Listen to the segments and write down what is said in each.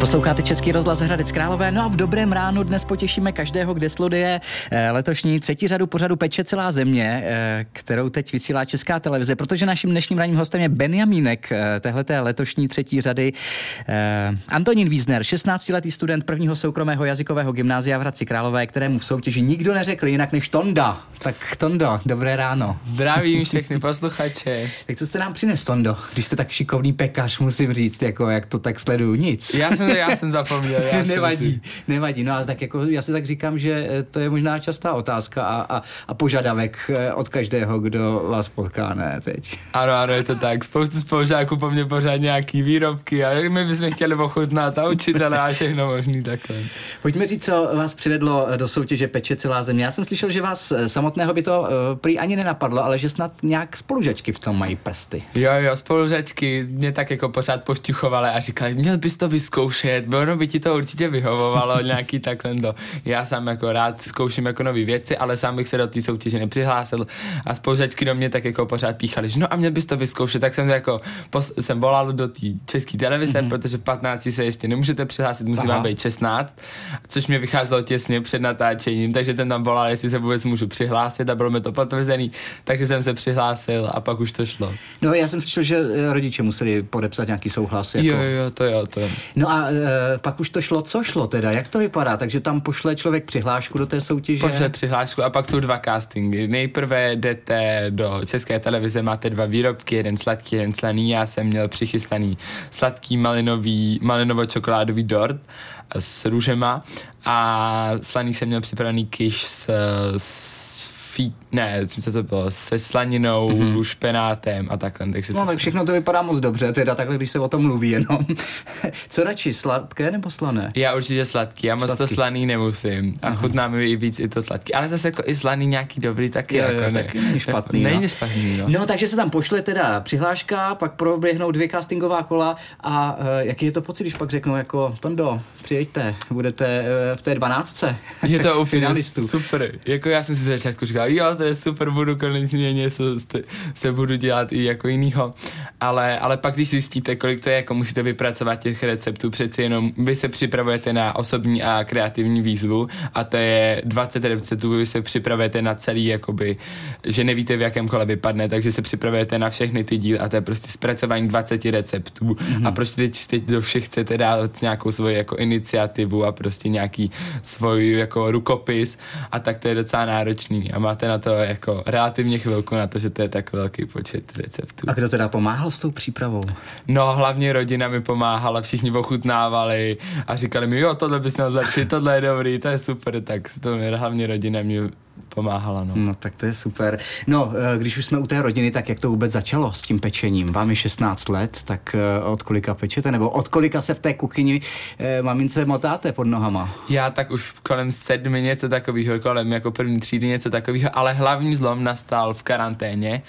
Posloucháte Český rozhlas Hradec Králové, no a v dobrém ránu dnes potěšíme každého, kde sloduje eh, letošní třetí řadu pořadu Peče celá země, eh, kterou teď vysílá Česká televize, protože naším dnešním ranním hostem je Benjamínek eh, téhleté letošní třetí řady. Antonín Wiesner, 16-letý student prvního soukromého jazykového gymnázia v Hradci Králové, kterému v soutěži nikdo neřekl jinak než Tonda. Tak Tondo, dobré ráno. Zdravím všechny posluchače. tak co jste nám přines, Tondo, když jste tak šikovný pekař, musím říct, jako jak to tak sleduju, nic. Já jsem já jsem zapomněl. Já nevadí, jsem si... nevadí. No ale tak jako já si tak říkám, že eh, to je možná častá otázka a, a, a požadavek eh, od každého, kdo vás potká, ne teď. Ano, ano, je to tak. Spoustu spolužáků po mně pořád nějaký výrobky a my bychom chtěli ochutnat a učitele a všechno možný takhle. Pojďme říct, co vás přivedlo eh, do soutěže Peče celá země. Já jsem slyšel, že vás samotného by to uh, prý ani nenapadlo, ale že snad nějak spolužačky v tom mají prsty. Jo, jo, spolužačky mě tak jako pořád pošťuchovaly a říkali, měl bys to vyzkoušet zkoušet, ono by ti to určitě vyhovovalo, nějaký takhle to. Já sám jako rád zkouším jako nové věci, ale sám bych se do té soutěže nepřihlásil a spolužačky do mě tak jako pořád píchali, že no a měl bys to vyzkoušet, tak jsem jako, pos, jsem volal do té české televize, mm-hmm. protože v 15 se ještě nemůžete přihlásit, musí vám být 16, což mě vycházelo těsně před natáčením, takže jsem tam volal, jestli se vůbec můžu přihlásit a bylo mi to potvrzený, takže jsem se přihlásil a pak už to šlo. No já jsem slyšel, že eh, rodiče museli podepsat nějaký souhlas. Jako... Jo, jo, to jo, to jo. No a e, pak už to šlo, co šlo teda, jak to vypadá? Takže tam pošle člověk přihlášku do té soutěže? Pošle přihlášku a pak jsou dva castingy. Nejprve jdete do České televize, máte dva výrobky, jeden sladký, jeden slaný. Já jsem měl přichystaný sladký malinový, malinovo-čokoládový dort s růžema a slaný jsem měl připravený kyš s, s fí, ne, myslím, že to bylo se slaninou, mm-hmm. špenátem a takhle. Takže no, tak všechno to vypadá moc dobře, teda takhle, když se o tom mluví jenom. Co radši, sladké nebo slané? Já určitě sladký, já moc to slaný nemusím. A uh-huh. chutná mi i víc i to sladký. Ale zase jako i slaný nějaký dobrý taky. Jo, jako jo, ne. taky není špatný. Není no. špatný, no. no. takže se tam pošle teda přihláška, pak proběhnou dvě castingová kola a uh, jaký je to pocit, když pak řeknou jako Tondo, přijďte, budete uh, v té dvanáctce. Je to úplně super. Jako já jsem si začátku říkal, jo, to je super, budu konečně něco se budu dělat i jako jinýho. Ale, ale pak, když zjistíte, kolik to je, jako musíte vypracovat těch receptů, přeci jenom vy se připravujete na osobní a kreativní výzvu a to je 20 receptů, vy se připravujete na celý, jakoby, že nevíte, v jakém kole vypadne, takže se připravujete na všechny ty díly a to je prostě zpracování 20 receptů mm-hmm. a prostě teď, teď do všech chcete dát nějakou svoji jako iniciativu a prostě nějaký svůj jako rukopis a tak to je docela náročný a máte na to jako relativně chvilku na to, že to je tak velký počet receptů. A kdo teda pomáhal s tou přípravou? No, hlavně rodina mi pomáhala, všichni ochutnávali a říkali mi, jo, tohle bys měl zlepšit, tohle je dobrý, to je super, tak to mi hlavně rodina mě pomáhala. No. no tak to je super. No, eh, když už jsme u té rodiny, tak jak to vůbec začalo s tím pečením? Vám je 16 let, tak eh, od kolika pečete? Nebo od kolika se v té kuchyni eh, mamince motáte pod nohama? Já tak už kolem sedmi něco takového, kolem jako první třídy něco takového, ale hlavní zlom nastal v karanténě.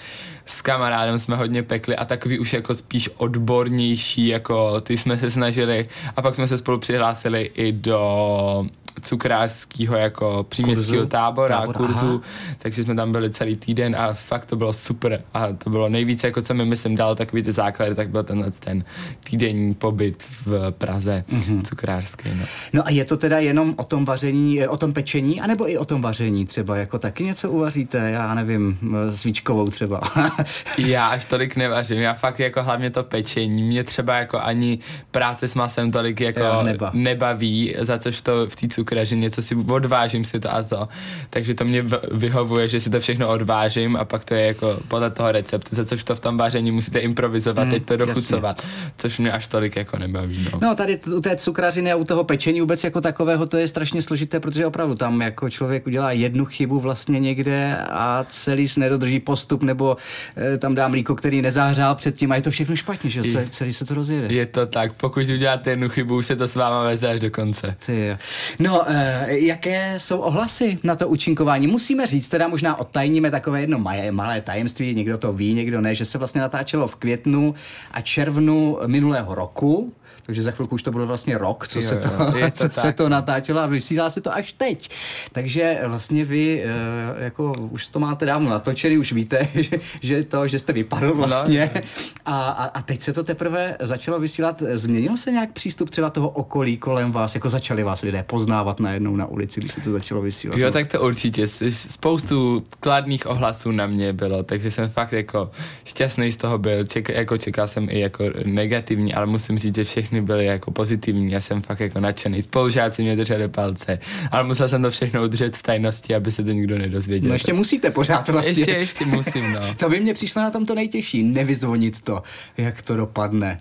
S kamarádem jsme hodně pekli a takový už jako spíš odbornější, jako ty jsme se snažili a pak jsme se spolu přihlásili i do cukrářského jako příměstského tábora, Tábor, kurzu, aha. takže jsme tam byli celý týden a fakt to bylo super a to bylo nejvíce, jako co mi myslím dalo takový ty základy, tak byl tenhle ten týdenní pobyt v Praze mm-hmm. cukrářský. No. no a je to teda jenom o tom vaření, o tom pečení, anebo i o tom vaření třeba, jako taky něco uvaříte, já nevím, svíčkovou třeba. já až tolik nevařím, já fakt jako hlavně to pečení, mě třeba jako ani práce s masem tolik jako jo, neba. nebaví, za což to v té že něco si odvážím si to a to. Takže to mě vyhovuje, že si to všechno odvážím a pak to je jako podle toho receptu, za což to v tom vážení musíte improvizovat, mm, teď to dochucovat, jasně. což mě až tolik jako nebaví. No. no tady u té cukrařiny a u toho pečení vůbec jako takového to je strašně složité, protože opravdu tam jako člověk udělá jednu chybu vlastně někde a celý se nedodrží postup nebo e, tam dá mlíko, který nezahřál předtím a je to všechno špatně, že je, celý se to rozjede. Je to tak, pokud uděláte jednu chybu, se to s váma veze až do konce. Ty jo. No, uh, jaké jsou ohlasy na to účinkování? Musíme říct, teda možná odtajníme takové jedno malé, malé tajemství, někdo to ví, někdo ne, že se vlastně natáčelo v květnu a červnu minulého roku takže za chvilku už to bylo vlastně rok, co jo, se to, jo, to co se to natáčelo a vysílá se to až teď. Takže vlastně vy eh, jako už to máte dávno natočený, už víte, že, že to, že jste vypadl vlastně no, a, a, a teď se to teprve začalo vysílat. Změnil se nějak přístup třeba toho okolí kolem vás, jako začali vás lidé poznávat najednou na ulici, když se to začalo vysílat? Jo, tak to určitě. Spoustu kladných ohlasů na mě bylo, takže jsem fakt jako šťastný z toho byl. Ček, jako čekal jsem i jako negativní, ale musím říct, že všechny byly jako pozitivní. Já jsem fakt jako nadšený. Spolužáci mě drželi palce, ale musel jsem to všechno udržet v tajnosti, aby se to nikdo nedozvěděl. No ještě musíte pořád vlastně. Ještě, ještě musím, no. to by mě přišlo na tom to nejtěžší, nevyzvonit to, jak to dopadne.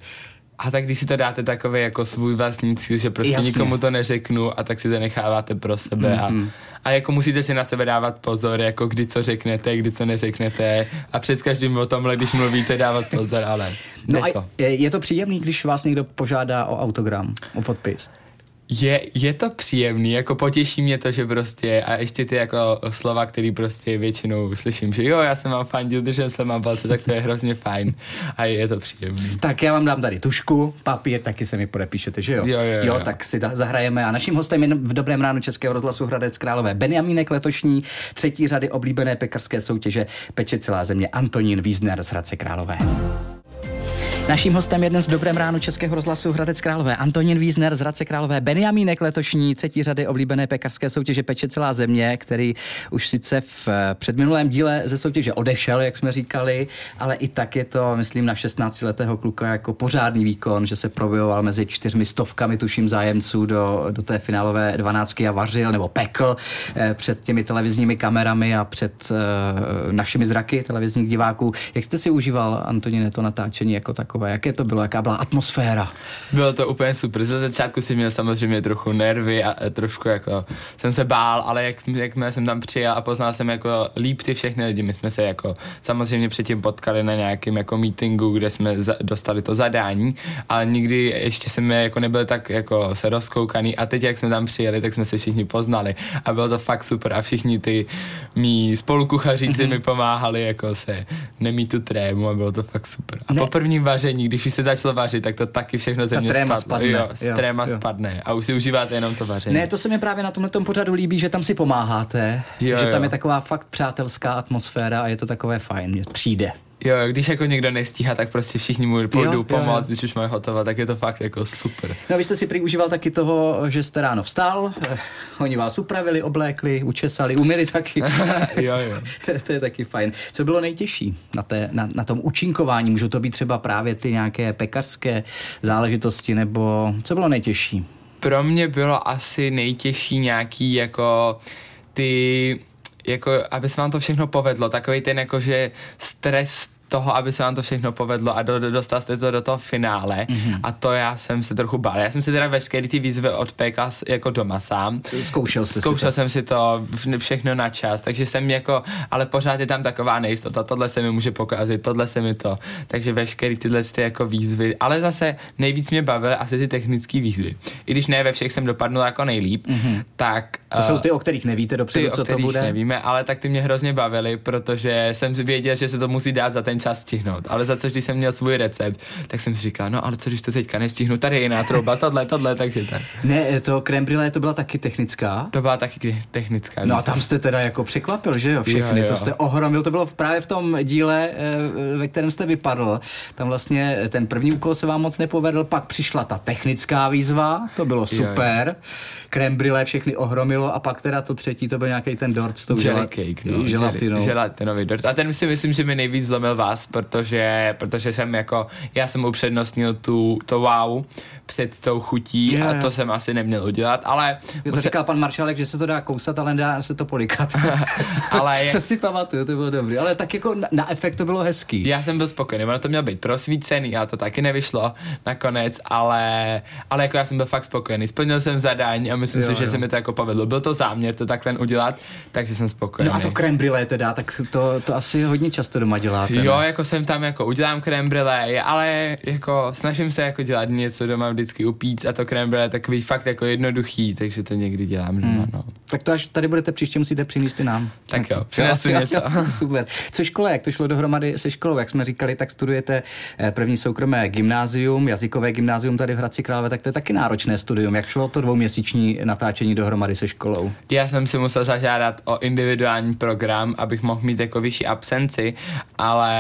A tak když si to dáte takový jako svůj vlastní cíl, že prostě Jasně. nikomu to neřeknu a tak si to necháváte pro sebe mm-hmm. a, a jako musíte si na sebe dávat pozor, jako kdy co řeknete, kdy co neřeknete a před každým o tomhle, když mluvíte, dávat pozor, ale No a je, je to příjemný, když vás někdo požádá o autogram, o podpis? Je, je to příjemný, jako potěší mě to, že prostě a ještě ty jako slova, které prostě většinou slyším, že jo, já jsem vám fandil, držel jsem vám palce, tak to je hrozně fajn a je to příjemný. Tak já vám dám tady tušku, papír, taky se mi podepíšete, že jo? Jo, jo, jo. jo tak si da- zahrajeme a naším hostem je v dobrém ránu Českého rozhlasu Hradec Králové Benjamínek letošní třetí řady oblíbené pekarské soutěže Peče celá země Antonín Wiesner z Hradce Králové. Naším hostem je dnes v dobrém ránu Českého rozhlasu Hradec Králové Antonín Wiesner z Hradce Králové Benjamínek letošní třetí řady oblíbené pekarské soutěže Peče celá země, který už sice v eh, předminulém díle ze soutěže odešel, jak jsme říkali, ale i tak je to, myslím, na 16-letého kluka jako pořádný výkon, že se probojoval mezi čtyřmi stovkami, tuším, zájemců do, do té finálové dvanáctky a vařil nebo pekl eh, před těmi televizními kamerami a před eh, našimi zraky televizních diváků. Jak jste si užíval, Antoníne, to natáčení jako takové? Takové? Jaké to bylo? Jaká byla atmosféra? Bylo to úplně super. Za začátku jsem měl samozřejmě trochu nervy a trošku jako jsem se bál, ale jak, jak jsem tam přijel a poznal jsem jako líp ty všechny lidi. My jsme se jako samozřejmě předtím potkali na nějakém jako meetingu, kde jsme za, dostali to zadání, ale nikdy ještě jsme jako nebyli tak jako se rozkoukaný a teď jak jsme tam přijeli, tak jsme se všichni poznali a bylo to fakt super a všichni ty mý spolukuchaříci mm-hmm. mi pomáhali jako se nemít tu trému a bylo to fakt super. A ne. po prvním vaře vaření, když už se začalo vařit, tak to taky všechno ze mě spadne. spadne. Jo, jo, tréma jo. spadne a už si užíváte jenom to vaření. Ne, to se mi právě na tomhle tom pořadu líbí, že tam si pomáháte, jo, že tam jo. je taková fakt přátelská atmosféra a je to takové fajn, mě přijde. Jo, když jako někdo nestíhá, tak prostě všichni mu půjdu pomoct, když už mají hotovat, tak je to fakt jako super. No vy jste si prý užíval taky toho, že jste ráno vstal, eh, oni vás upravili, oblékli, učesali, umili taky. jo, jo. to, to, je taky fajn. Co bylo nejtěžší na, té, na, na tom účinkování? Můžou to být třeba právě ty nějaké pekařské záležitosti, nebo co bylo nejtěžší? Pro mě bylo asi nejtěžší nějaký jako ty jako, aby se vám to všechno povedlo, takový ten jakože stres toho, aby se vám to všechno povedlo a do, do, dostal jste to do toho finále mm-hmm. a to já jsem se trochu bál. Já jsem si teda veškeré ty výzvy odpékal jako doma sám. Zkoušel jsi Zkoušel si jsem si to všechno na čas, takže jsem jako, ale pořád je tam taková nejistota, tohle se mi může pokazit, tohle se mi to, takže veškeré tyhle ty jako výzvy, ale zase nejvíc mě bavily asi ty technické výzvy. I když ne ve všech jsem dopadnul jako nejlíp, mm-hmm. tak... To uh, jsou ty, o kterých nevíte dopředu, ty, co to bude? nevíme, ale tak ty mě hrozně bavily, protože jsem věděl, že se to musí dát za ten čas stihnout. Ale za co, když jsem měl svůj recept, tak jsem si říkal, no ale co, když to teďka nestihnu, tady je jiná trouba, tohle, tohle, takže tak. Ne, to creme brûlée, to byla taky technická. To byla taky technická. No a tam jste teda jako překvapil, že jo, všechny, jo, jo. to jste ohromil, to bylo právě v tom díle, eh, ve kterém jste vypadl. Tam vlastně ten první úkol se vám moc nepovedl, pak přišla ta technická výzva, to bylo super. Jo, jo. Creme brûlée všechny ohromilo a pak teda to třetí, to byl nějaký ten dort s tou jelly cake, no, želatinou. Želatinový dort. A ten si myslím, že mi nejvíc zlomil vás, protože, protože jsem jako, já jsem upřednostnil tu, to wow před tou chutí yeah. a to jsem asi neměl udělat, ale... To musel... říkal pan Maršalek, že se to dá kousat, ale dá se to polikat. ale je... Co si pamatuju, to bylo dobrý, ale tak jako na, na efekt to bylo hezký. Já jsem byl spokojený, ono to mělo být prosvícený a to taky nevyšlo nakonec, ale, ale jako já jsem byl fakt spokojený. Splnil jsem zadání a myslím jo, si, že jo. se mi to jako povedlo. byl to záměr to takhle udělat, takže jsem spokojený. No a to krem brûlée teda, tak to, to asi hodně často doma děláte. Jo, ne? jako jsem tam jako udělám krem brûlée, ale jako snažím se jako dělat něco doma vždycky upít a to brûlée je takový fakt jako jednoduchý, takže to někdy dělám doma, hmm. no. Tak to až tady budete příště musíte přinést i nám. Tak jo, přinesu něco. Super. Co škole, jak to šlo dohromady se školou, jak jsme říkali, tak studujete eh, první soukromé gymnázium, jazykové gymnázium tady v Hradci Králové, tak to je taky náročné studium. Jak šlo to dvouměsíční natáčení dohromady se školou? Já jsem si musel zažádat o individuální program, abych mohl mít jako vyšší absenci, ale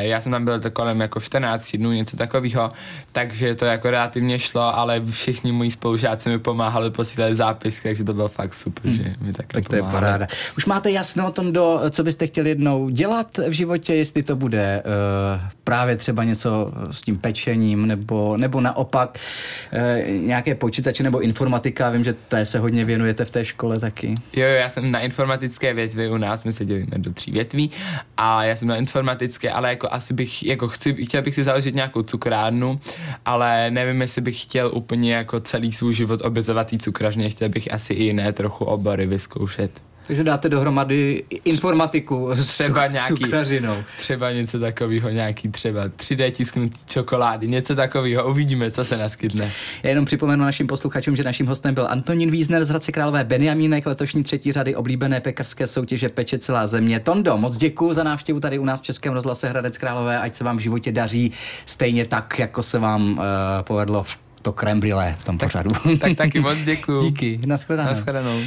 já jsem tam byl to kolem jako 14 dnů, něco takového, takže to jako relativně šlo, ale všichni moji spolužáci mi pomáhali, posílali zápis, takže to bylo fakt super, hmm. že mi tak Tak to je paráda. Už máte jasno o tom, do, co byste chtěli jednou dělat v životě, jestli to bude uh, právě třeba něco s tím pečením, nebo, nebo naopak uh, nějaké počítače nebo informatika, vím, že té se hodně věnujete v té škole taky. Jo, jo, já jsem na informatické větvi u nás, my se dělíme do tří větví a já jsem na informatické, ale jako asi bych, jako chci, chtěl bych si založit nějakou cukrárnu, ale nevím, jestli bych chtěl úplně jako celý svůj život obětovat tý cukrařně, chtěl bych asi i jiné trochu obory vyzkoušet. Takže dáte dohromady informatiku třeba s nějaký, cukrařinou. Třeba něco takového, nějaký třeba 3D tisknutý čokolády, něco takového, uvidíme, co se naskytne. Já jenom připomenu našim posluchačům, že naším hostem byl Antonín Vízner z Hradce Králové, Benjamínek, letošní třetí řady oblíbené pekarské soutěže Peče celá země. Tondo, moc děkuji za návštěvu tady u nás v Českém rozhlase Hradec Králové, ať se vám v životě daří stejně tak, jako se vám uh, povedlo to krem v tom tak, pořadu. tak taky moc děkuji. Díky, nashledanou. nashledanou.